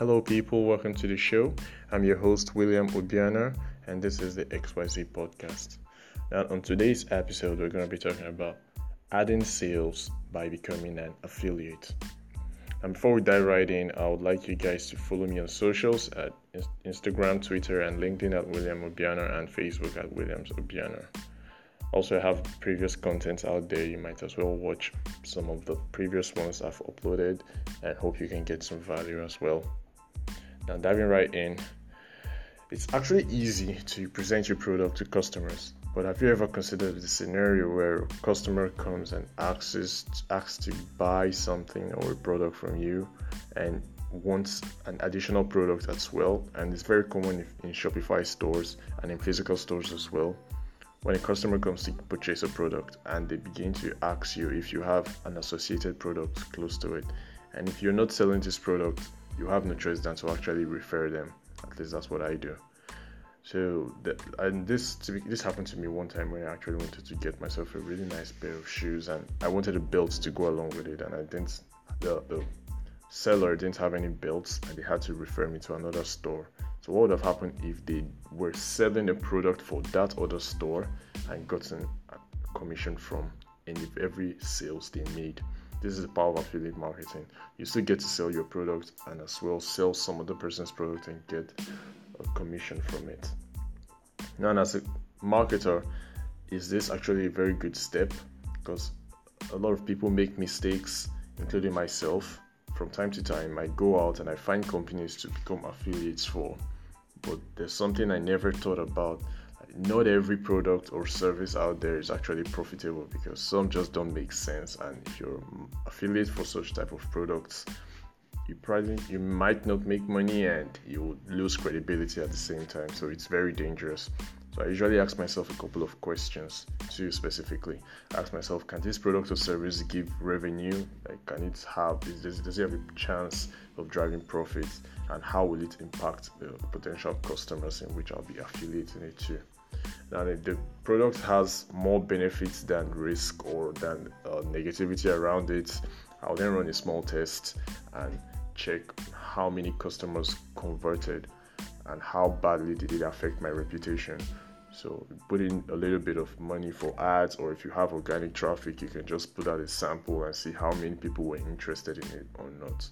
Hello, people, welcome to the show. I'm your host, William Obiana, and this is the XYZ podcast. Now, on today's episode, we're going to be talking about adding sales by becoming an affiliate. And before we dive right in, I would like you guys to follow me on socials at Instagram, Twitter, and LinkedIn at William Obiana and Facebook at Williams Obiana. Also, I have previous content out there. You might as well watch some of the previous ones I've uploaded and hope you can get some value as well. Now, diving right in, it's actually easy to present your product to customers. But have you ever considered the scenario where a customer comes and asks asks to buy something or a product from you and wants an additional product as well? And it's very common in Shopify stores and in physical stores as well. When a customer comes to purchase a product and they begin to ask you if you have an associated product close to it, and if you're not selling this product, you have no choice than to actually refer them. At least that's what I do. So and this this happened to me one time when I actually wanted to get myself a really nice pair of shoes and I wanted a belt to go along with it and I didn't the, the seller didn't have any belts and they had to refer me to another store. So what would have happened if they were selling a product for that other store and gotten a commission from any every sales they made? This is the power of affiliate marketing. You still get to sell your product and as well sell some other person's product and get a commission from it. Now, as a marketer, is this actually a very good step? Because a lot of people make mistakes, including myself. From time to time, I go out and I find companies to become affiliates for, but there's something I never thought about not every product or service out there is actually profitable because some just don't make sense. And if you're affiliate for such type of products you probably you might not make money and you lose credibility at the same time. So it's very dangerous. So i usually ask myself a couple of questions to you specifically. Ask myself can this product or service give revenue? Like can it have is, does it have a chance of driving profits? And how will it impact the potential customers in which i'll be affiliating it to if the product has more benefits than risk or than uh, negativity around it, I'll then run a small test and check how many customers converted and how badly did it affect my reputation. So put in a little bit of money for ads, or if you have organic traffic, you can just put out a sample and see how many people were interested in it or not.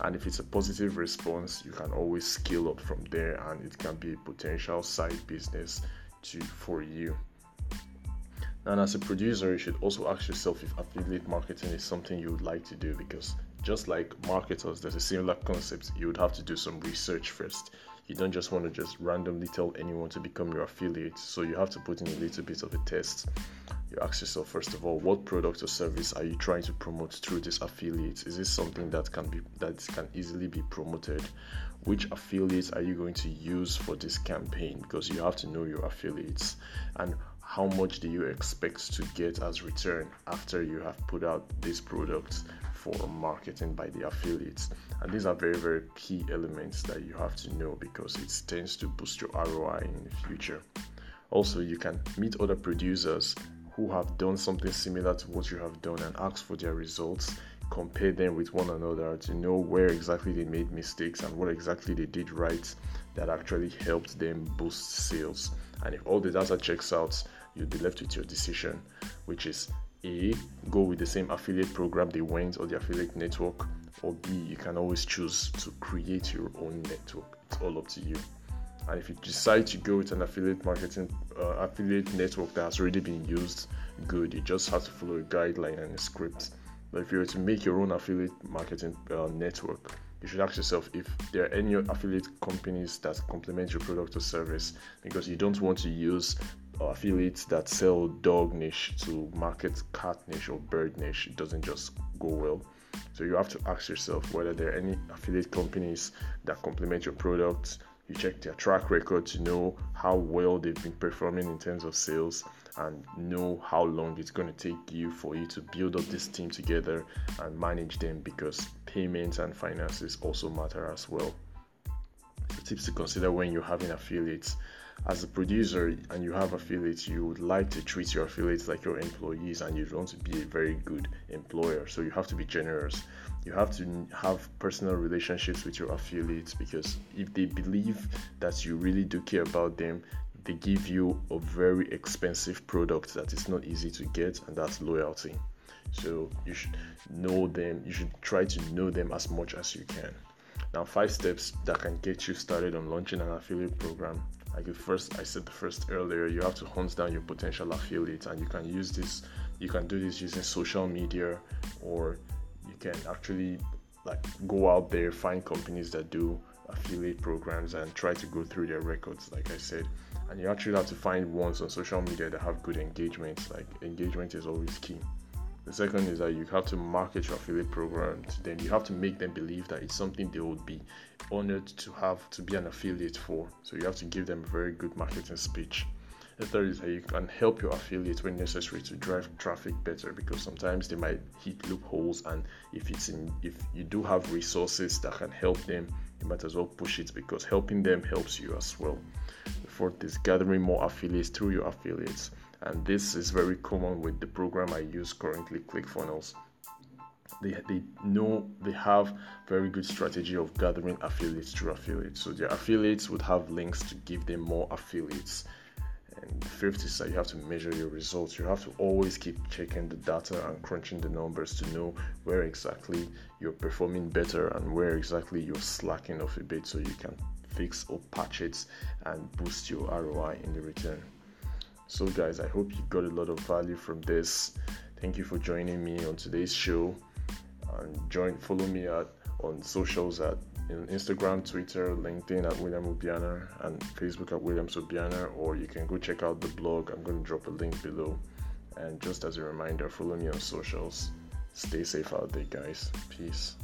And if it's a positive response, you can always scale up from there, and it can be a potential side business to for you. And as a producer, you should also ask yourself if affiliate marketing is something you would like to do because just like marketers, there's a similar concept. You would have to do some research first. You don't just want to just randomly tell anyone to become your affiliate. So you have to put in a little bit of a test. You ask yourself first of all, what product or service are you trying to promote through this affiliate? Is this something that can be that can easily be promoted? Which affiliates are you going to use for this campaign? Because you have to know your affiliates and how much do you expect to get as return after you have put out this product for marketing by the affiliates and these are very very key elements that you have to know because it tends to boost your ROI in the future also you can meet other producers who have done something similar to what you have done and ask for their results compare them with one another to know where exactly they made mistakes and what exactly they did right that actually helped them boost sales and if all the data checks out you'll be left with your decision which is a, go with the same affiliate program they went or the affiliate network, or B, you can always choose to create your own network. It's all up to you. And if you decide to go with an affiliate marketing uh, affiliate network that has already been used, good. You just have to follow a guideline and a script. But if you were to make your own affiliate marketing uh, network, you should ask yourself if there are any affiliate companies that complement your product or service because you don't want to use affiliates that sell dog niche to market cat niche or bird niche it doesn't just go well so you have to ask yourself whether there are any affiliate companies that complement your products you check their track record to know how well they've been performing in terms of sales and know how long it's going to take you for you to build up this team together and manage them because payments and finances also matter as well tips to consider when you're having affiliates as a producer and you have affiliates, you would like to treat your affiliates like your employees and you want to be a very good employer. So you have to be generous. You have to have personal relationships with your affiliates because if they believe that you really do care about them, they give you a very expensive product that is not easy to get, and that's loyalty. So you should know them, you should try to know them as much as you can. Now, five steps that can get you started on launching an affiliate program. Like the first, I said the first earlier, you have to hunt down your potential affiliates, and you can use this. You can do this using social media, or you can actually like go out there, find companies that do affiliate programs, and try to go through their records. Like I said, and you actually have to find ones on social media that have good engagement. Like engagement is always key. The second is that you have to market your affiliate program to them. You have to make them believe that it's something they would be honored to have to be an affiliate for. So you have to give them a very good marketing speech. The third is that you can help your affiliates when necessary to drive traffic better because sometimes they might hit loopholes and if it's in if you do have resources that can help them, you might as well push it because helping them helps you as well. The fourth is gathering more affiliates through your affiliates and this is very common with the program I use currently, ClickFunnels. They, they know they have very good strategy of gathering affiliates through affiliates. So their affiliates would have links to give them more affiliates. And the fifth is that you have to measure your results. You have to always keep checking the data and crunching the numbers to know where exactly you're performing better and where exactly you're slacking off a bit so you can fix or patch it and boost your ROI in the return. So, guys, I hope you got a lot of value from this. Thank you for joining me on today's show. And join, follow me at on socials at in Instagram, Twitter, LinkedIn at William Obiana, and Facebook at William Obiana. Or you can go check out the blog. I'm going to drop a link below. And just as a reminder, follow me on socials. Stay safe out there, guys. Peace.